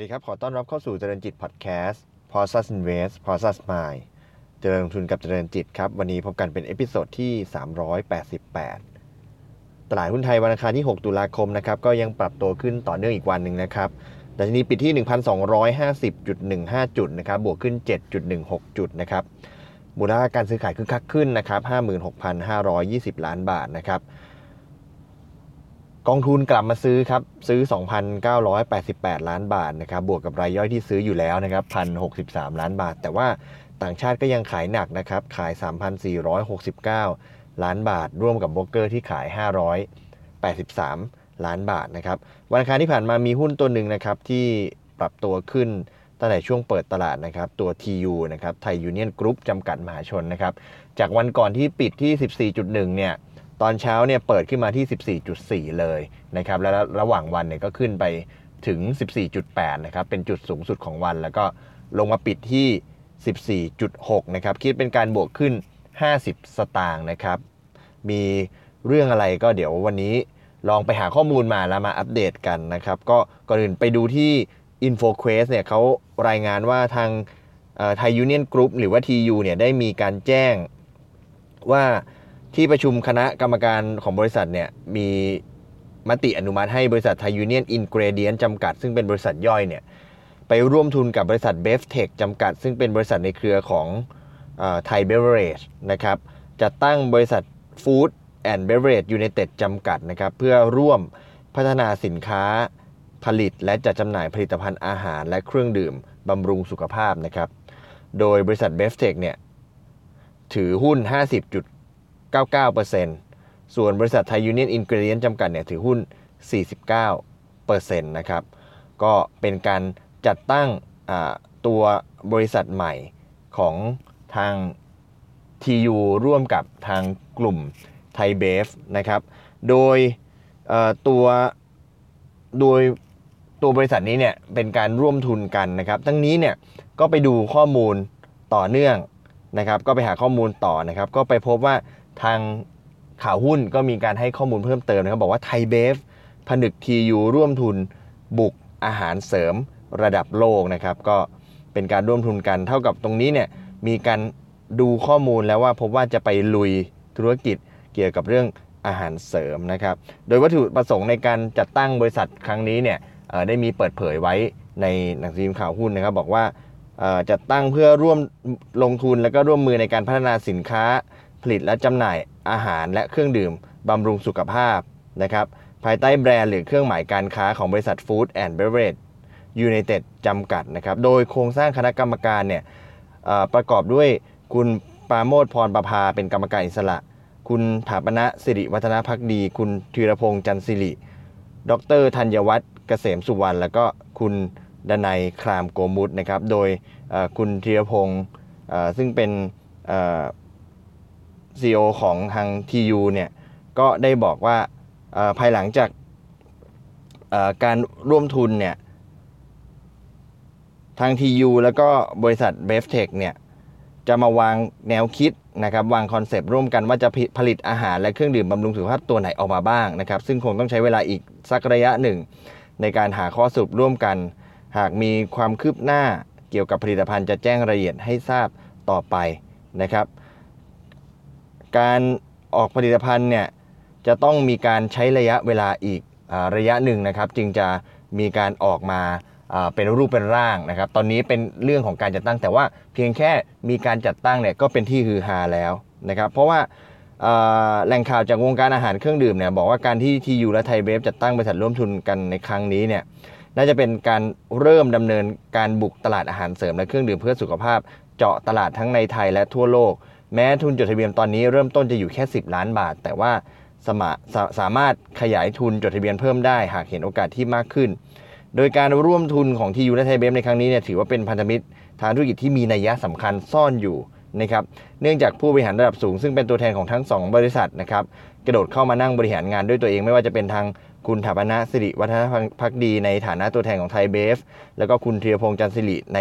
สวัสดีครับ ขอต้อนรับเข้าสู่เจริญจิตพอดแคสต์ p o s u s Invest p o s u s Mind เจริญลงทุนกับเจริญจิตครับ วันนี้พบกันเป็น episode ที่ 388 ตลาดหุ้นไทยวันอังคารที่ 6 ตุลาคมนะครับ ก็ยังปรับตัวขึ้นต่อเนื่องอีกวันหนึ่งนะครับดัชนีปิดที่ 1,250.15 จุดนะครับ บวกขึ้น 7.16 จุดนะครับมูลค่าการซื้อขายคึกคักขึ้นนะครับ 56,520 ล้านบาทนะครับ กองทุนกลับมาซื้อครับ ซื้อ 2,988 ล้านบาทนะครับบวกกับรายย่อยที่ซื้ออยู่แล้วนะครับ1,063 ล้านบาท แต่ว่าต่างชาติก็ยังขายหนักนะครับขาย 3,469 ล้านบาท ร่วมกับโบรกเกอร์ที่ขาย 583 ล้านบาทนะครับวันอังคารที่ผ่านมามีหุ้นตัวหนึ่งนะครับที่ปรับตัวขึ้นตั้งแต่ช่วงเปิดตลาดนะครับตัว TU นะครับไทยยูเนียนกรุ๊ปจำกัดมหาชนนะครับจากวันก่อนที่ปิดที่ 14.1 เนี่ย ตอนเช้าเนี่ยเปิดขึ้นมาที่ 14.4 เลยนะครับแล้วระหว่างวันเนี่ยก็ขึ้นไปถึง 14.8 นะครับ เป็นจุดสูงสุดของวัน แล้วก็ลงมาปิดที่ 14.6 นะครับ คิดเป็นการบวกขึ้น 50 สตางค์นะครับ มีเรื่องอะไรก็เดี๋ยววันนี้ลองไปหาข้อมูลมาแล้วมาอัปเดตกันนะครับ ก็ก่อนอื่นไปดูที่ InfoQuest เนี่ยเขารายงานว่าทางไทยยูเนียนกรุ๊ปหรือว่า TU เนี่ยได้มีการแจ้งว่า ที่ประชุมคณะกรรมการของบริษัทเนี่ยมีมติอนุมัติให้บริษัทไทยยูเนี่ยนอินกรีเดียนท์ จำกัด ซึ่งเป็นบริษัทย่อยเนี่ยไปร่วมทุนกับบริษัทเบฟเทคจำกัด ซึ่งเป็นบริษัทในเครือของไทยเบเวอร์เรจนะครับจะตั้งบริษัทฟู้ดแอนด์เบเวอร์เรจยูไนเต็ดจำกัดนะครับเพื่อร่วมพัฒนาสินค้าผลิต และจัดจำหน่ายผลิตภัณฑ์อาหาร และเครื่องดื่มบำรุงสุขภาพนะครับโดยบริษัทเบฟเทคเนี่ยถือหุ้น 99%ส่วนบริษัทไทยยูเนี่ยนอินกรีเดียนท์ จำกัดเนี่ยถือหุ้น 49%นะครับก็เป็นการจัดตั้งตัวบริษัทใหม่ของทาง TU ร่วมกับทางกลุ่มไทยเบฟนะครับ โดยตัวโดยตัวบริษัทนี้เนี่ยเป็นการร่วมทุนกันนะครับ ทั้งนี้เนี่ยก็ไปดูข้อมูลต่อเนื่องนะครับ ก็ไปหาข้อมูลต่อนะครับ ก็ไปพบว่า ทางข่าวหุ้นก็มีการให้ข้อมูลเพิ่มเติมนะครับบอกว่าไทยเบฟผนึกทียูร่วมทุนบุกอาหารเสริมระดับโลกนะครับ ก็เป็นการร่วมทุนกันเท่ากับตรงนี้เนี่ยมีการดูข้อมูลแล้วว่าพบว่าจะไปลุยธุรกิจเกี่ยวกับเรื่องอาหารเสริมนะครับ โดยวัตถุประสงค์ในการจัดตั้งบริษัทครั้งนี้เนี่ยได้มีเปิดเผยไว้ในหนังสือพิมพ์ข่าวหุ้นนะครับ บอกว่าจัดตั้งเพื่อร่วมลงทุนและก็ร่วมมือในการพัฒนาสินค้า ผลิตและจำหน่ายอาหารและเครื่องดื่มบำรุงสุขภาพนะครับภายใต้แบรนด์หรือเครื่องหมายการค้าของบริษัท Food and Beverage United จำกัดนะครับโดยโครงสร้างคณะกรรมการเนี่ยประกอบด้วยคุณปาโมดพรประภาเป็นกรรมการอิสระ คุณถาปณะสิริวัฒนพักดี คุณธีรพงษ์จันสิริ ดรธัญวัฒน์เกษมสุวรรณ แล้วก็คุณดนัยครามโกมุตนะครับ โดยคุณธีรพงษ์ซึ่งเป็น CEO ของทาง TU เนี่ย ก็ได้บอกว่าภายหลังจากการร่วมทุนเนี่ย ทาง TU แล้วก็บริษัท b e f t e c h เนี่ย จะมาวางแนวคิดนะครับ วาง concept ร่วมกันว่าจะผลิตอาหารและเครื่องดื่มบำรุงสุขภาพตัวไหนออกมาบ้างนะครับ ซึ่งคงต้องใช้เวลาอีกสักระยะหนึ่ง ในการหาข้อสรุปร่วมกัน หากมีความคืบหน้าเกี่ยวกับผลิตภัณฑ์จะแจ้งรายละเอียดให้ทราบต่อไปนะครับ การออกผลิตภัณฑ์เนี่ยจะต้องมีการใช้ระยะเวลาอีกอระยะหนึ่งนะครับ จึงจะมีการออกมาเป็นรูปเป็นร่างนะครับ ตอนนี้เป็นเรื่องของการจัดตั้ง แต่ว่าเพียงแค่มีการจัดตั้งเนี่ยก็เป็นที่ฮือฮาแล้วนะครับ เพราะว่าแหล่งข่าวจากวงการอาหารเครื่องดื่มเนี่ยบอกว่าการที่ทียูและไทยเบฟจัดตั้งบริษัทร่วมทุนกันในครั้งนี้เนี่ยน่าจะเป็นการเริ่มดำเนินการบุกตลาดอาหารเสริมและเครื่องดื่มเพื่อสุขภาพ เจาะตลาดทั้งในไทยและทั่วโลก แม้ทุนจดทะเบียนตอนนี้เริ่มต้นจะอยู่แค่ 10 ล้านบาท แต่ว่าสมาสสามารถขยายทุนจดทะเบียนเพิ่มได้หากเห็นโอกาสที่มากขึ้น โดยการร่วมทุนของทียูและไทยเบฟในครั้งนี้เนี่ยถือว่าเป็นพันธมิตรทางธุรกิจที่มีนัยยะสำคัญซ่อนอยู่นะครับ เนื่องจากผู้บริหารระดับสูง ซึ่งเป็นตัวแทนของทั้ง 2 บริษัทนะครับกระโดดเข้ามานั่งบริหารงานด้วยตัวเองไม่ว่าจะเป็นทางคุณถาปนะสิริวัฒนพักดีในฐานะตัวแทนของไทยเบฟ แล้วก็คุณเทียพงษ์จันทร์สิริใน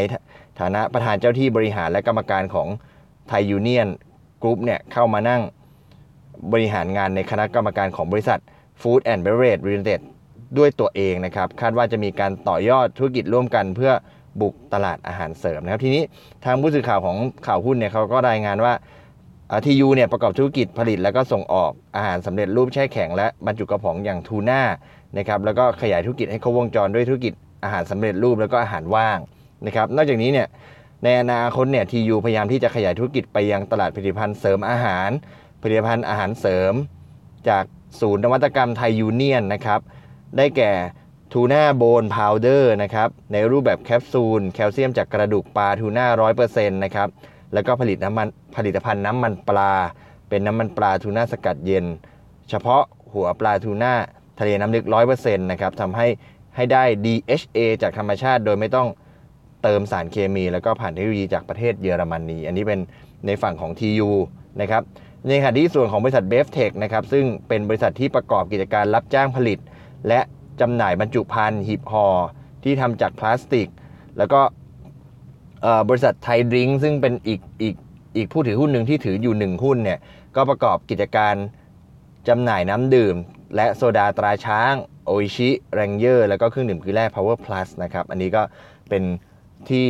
ฐานะประธานเจ้าที่บริหารและกรรมการของ ไทยยูเนียนกรุ๊ปเนี่ยเข้ามานั่งบริหารงานในคณะกรรมการของบริษัท Food and Beverage Limited ด้วยตัวเองนะครับ คาดว่าจะมีการต่อยอดธุรกิจร่วมกันเพื่อบุกตลาดอาหารเสริมนะครับ ทีนี้ทางผู้สื่อข่าวของข่าวหุ้นเนี่ยเขาก็รายงานว่า TU เนี่ยประกอบธุรกิจผลิตแล้วก็ส่งออกอาหารสำเร็จรูปแช่แข็งและบรรจุกระป๋องอย่างทูน่านะครับแล้วก็ขยายธุรกิจให้ครบวงจรด้วยธุรกิจอาหารสำเร็จรูปแล้วก็อาหารว่างนะครับ นอกจากนี้เนี่ย ในอนาคตเนี่ย TU พยายามที่จะขยายธุรกิจไปยังตลาดผลิตภัณฑ์เสริมอาหาร ผลิตภัณฑ์อาหารเสริม จากศูนย์นวัตกรรมไทยยูเนียนนะครับได้แก่ tuna bone powder นะครับในรูปแบบแคปซูลแคลเซียมจากกระดูกปลาทูน่าร้อยเปอร์เซ็นต์นะครับแล้วก็ผลิตน้ำมันผลิตภัณฑ์น้ำมันปลา เป็นน้ำมันปลาทูน่าสกัดเย็น เฉพาะหัวปลาทูน่าทะเลน้ำลึกร้อยเปอร์เซ็นต์นะครับทำให้ให้ได้ DHA จากธรรมชาติโดยไม่ต้อง เติมสารเคมี แล้วก็ผ่านเทคโนโลยีจากประเทศเยอรมนีอันนี้เป็นในฝั่งของ TU นะครับในขณะที่ส่วนของบริษัทเบฟเทคนะครับซึ่งเป็นบริษัทที่ประกอบกิจการรับจ้างผลิต และจำหน่ายบรรจุภัณฑ์หีบห่อที่ทำจากพลาสติก แล้วก็บริษัทไทยดริงซึ่งเป็นอีกอีกอีกผู้ถือหุ้นหนึ่งที่ถืออยู่หนึ่งหุ้นเนี่ยก็ประกอบกิจการจำหน่ายน้ำดื่ม และโซดาตราช้างโออิชิแรงเยอร์แล้วก็เครื่องดื่มคือแร่ Power Plus นะครับอันนี้ก็เป็น ที่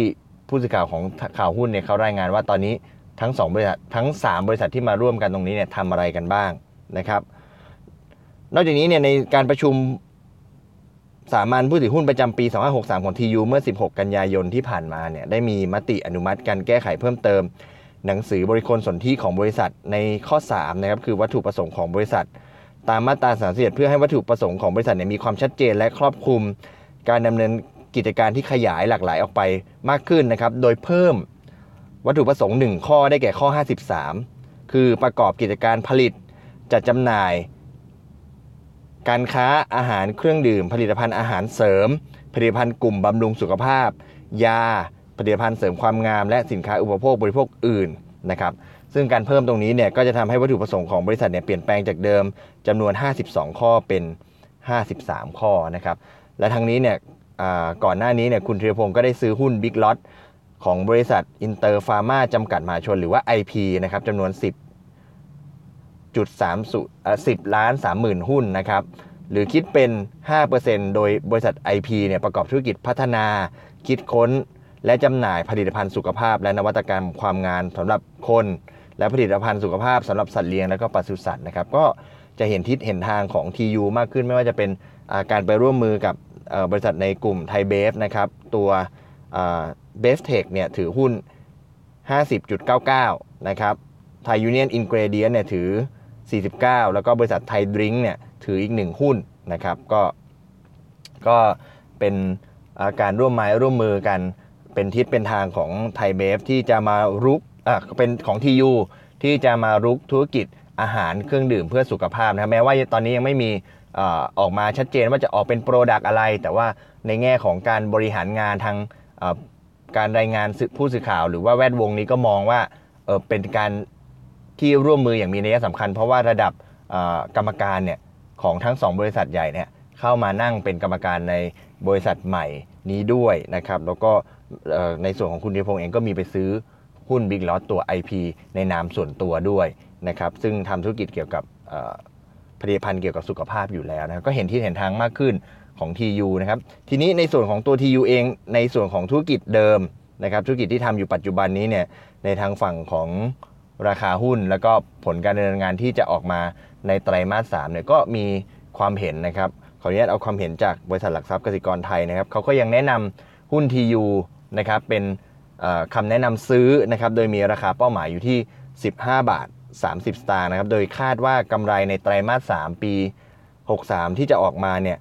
ผู้สื่อข่าวของข่าวหุ้นเนี่ยเขารายงานว่าตอนนี้ทั้ง2บริษัททั้ง 3 บริษัทที่มาร่วมกันตรงนี้เนี่ยทำอะไรกันบ้างนะครับ นอกจากนี้เนี่ยในการประชุมสามัญผู้ถือหุ้นประจำปี 2563 ของ TU เมื่อ 16 กันยายนที่ผ่านมาเนี่ยได้มีมติอนุมัติการแก้ไขเพิ่มเติม หนังสือบริคลสนธิของบริษัทในข้อ3นะครับคือวัตถุประสงค์ของบริษัท ตามมาตรา31เพื่อให้วัตถุประสงค์ของบริษัทเนี่ยมีความชัดเจนและครอบคลุม การดำเนิน กิจการที่ขยายหลากหลายออกไปมากขึ้นนะครับ โดยเพิ่มวัตถุประสงค์ 1 ข้อได้แก่ข้อ 53 คือประกอบกิจการผลิต จัดจำหน่าย การค้าอาหารเครื่องดื่ม ผลิตภัณฑ์อาหารเสริม ผลิตภัณฑ์กลุ่มบำรุงสุขภาพ ยา ผลิตภัณฑ์เสริมความงาม และสินค้าอุปโภคบริโภคอื่นนะครับซึ่งการเพิ่มตรงนี้เนี่ยก็จะทำให้วัตถุประสงค์ของบริษัทเนี่ยเปลี่ยนแปลงจากเดิมจำนวน 52 ข้อเป็น 53 ข้อนะครับและทั้งนี้เนี่ย ก่อนหน้านี้เนี่ยคุณธีรพงศ์ก็ได้ซื้อหุ้น big lot ของบริษัทอินเตอร์ฟาร์มาจำกัดมหาชนหรือว่า IP นะครับจำนวน 10จุด3 10ล้าน30,000หุ้นนะครับหรือคิดเป็น 5%โดยบริษัท IP เนี่ยประกอบธุรกิจพัฒนา คิดค้น และจำหน่ายผลิตภัณฑ์สุขภาพ และนวัตกรรมความงานสำหรับคน และผลิตภัณฑ์สุขภาพสำหรับสัตว์เลี้ยงและก็ปศุสัตว์นะครับก็จะเห็นทิศเห็นทางของ TU มากขึ้นไม่ว่าจะเป็นการไปร่วมมือกับ บริษัทในกลุ่มไทยเบฟนะครับ ตัวเบฟเทคเนี่ยถือหุ้น 50.99 นะครับไทยยูเนียนอินเกรเดียนเนี่ยถือ 49 แล้วก็บริษัทไทยดริ้งค์เนี่ยถืออีก 1 หุ้นนะครับ ก็ก็เป็นการร่วมไม้ร่วมมือกันเป็นทิศเป็นทางของไทยเบฟที่จะมารุกอะเป็นของ TU ที่จะมารุกธุรกิจอาหารเครื่องดื่มเพื่อสุขภาพนะแม้ว่าตอนนี้ยังไม่มี ออกมาชัดเจนว่าจะออกเป็น product อะไร แต่ว่าในแง่ของการบริหารงานทางการรายงานผู้สื่อข่าว หรือว่าแวดวงนี้ก็มองว่าเเป็นการที่ร่วมมืออย่างมีนัยสำคัญ เพราะว่าระดับกรรมการเนี่ยของทั้ง 2 บริษัทใหญ่เนี่ยเข้ามานั่งเป็นกรรมการในบริษัทใหม่นี้ด้วยนะครับแล้วก็ในส่วนของคุณธีพงศ์เองก็มีไปซื้อหุ้นบิ๊กลอตตัว IP ในนามส่วนตัวด้วยนะครับซึ่งทำธุรกิจเกี่ยวกับ ผลิตภัณฑ์เกี่ยวกับสุขภาพอยู่แล้วนะก็เห็นที่เห็นทางมากขึ้นของ TU นะครับทีนี้ในส่วนของตัว TU เอง ในส่วนของธุรกิจเดิมนะครับธุรกิจที่ทำอยู่ปัจจุบันนี้เนี่ยในทางฝั่งของราคาหุ้น แล้วก็ผลการดำเนินงานที่จะออกมาในไตรมาสสามเนี่ยก็มีความเห็นนะครับขออนุญาตเอาความเห็นจากบริษัทหลักทรัพย์กสิกรไทยนะครับเขาก็ยังแนะนำหุ้น TU นะครับเป็นคำแนะนำซื้อนะครับโดยมีราคาเป้าหมายอยู่ที่ 15 บาท 30 สตางค์นะครับ โดยคาดว่ากำไรในไตรมาส 3 ปี 63 ที่จะออกมาเนี่ย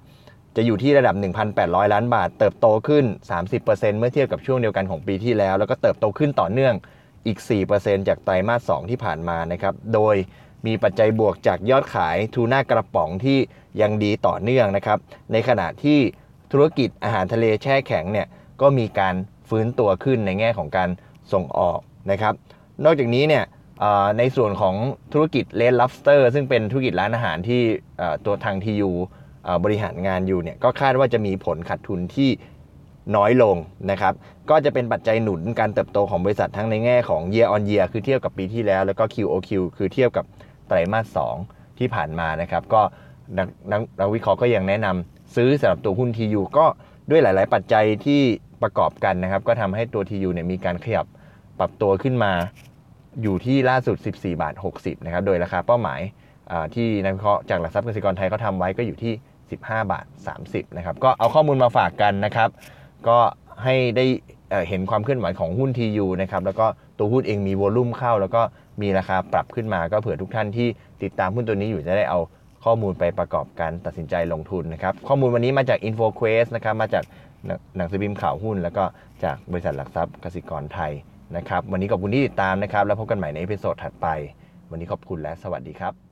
จะอยู่ที่ระดับ 1,800 ล้านบาท เติบโตขึ้น 30%เมื่อเทียบกับช่วงเดียวกันของปีที่แล้ว แล้วก็เติบโตขึ้นต่อเนื่องอีก 4%จากไตรมาส 2 ที่ผ่านมานะครับ โดยมีปัจจัยบวกจากยอดขายทูน่ากระป๋องที่ยังดีต่อเนื่องนะครับ ในขณะที่ธุรกิจอาหารทะเลแช่แข็งเนี่ยก็มีการฟื้นตัวขึ้นในแง่ของการส่งออกนะครับ นอกจากนี้เนี่ย ในส่วนของธุรกิจเลนลับสเตอร์ซึ่งเป็นธุรกิจร้านอาหารที่ตัวทางทียูบริหารงานอยู่เนี่ยก็คาดว่าจะมีผลขาดทุนที่น้อยลงนะครับ ก็จะเป็นปัจจัยหนุนการเติบโตของบริษัททั้งในแง่ของ year on year คือเทียบกับปีที่แล้ว แล้วก็ QOQ คือเทียบกับไตรมาส 2 ที่ผ่านมานะครับ ก็นักนักวิเคราะห์ก็ยังแนะนำซื้อสำหรับตัวหุ้น TU ก็ด้วยหลาย ๆ ปัจจัยที่ประกอบกันนะครับ ก็ทำให้ตัว TU เนี่ยมีการขยับปรับตัวขึ้นมา อยู่ที่ล่าสุด 14 บาท 60 นะครับ โดยราคาเป้าหมายที่นักวิเคราะห์จากหลักทรัพย์กสิกรไทยเขาทำไว้ก็อยู่ที่ 15 บาท 30 นะครับ ก็เอาข้อมูลมาฝากกันนะครับ ก็ให้ได้เห็นความเคลื่อนไหวของหุ้น TU นะครับ แล้วก็ตัวหุ้นเองมีวอลุ่มเข้า แล้วก็มีราคาปรับขึ้นมา ก็เผื่อทุกท่านที่ติดตามหุ้นตัวนี้อยู่จะได้เอาข้อมูลไปประกอบการตัดสินใจลงทุนนะครับ ข้อมูลวันนี้มาจาก InfoQuest นะครับ มาจากหนังสือพิมพ์ข่าวหุ้น แล้วก็จากบริษัทหลักทรัพย์กสิกรไทย นะครับ วันนี้ขอบคุณที่ติดตามนะครับ แล้วพบกันใหม่ใน episode ถัดไป วันนี้ขอบคุณและสวัสดีครับ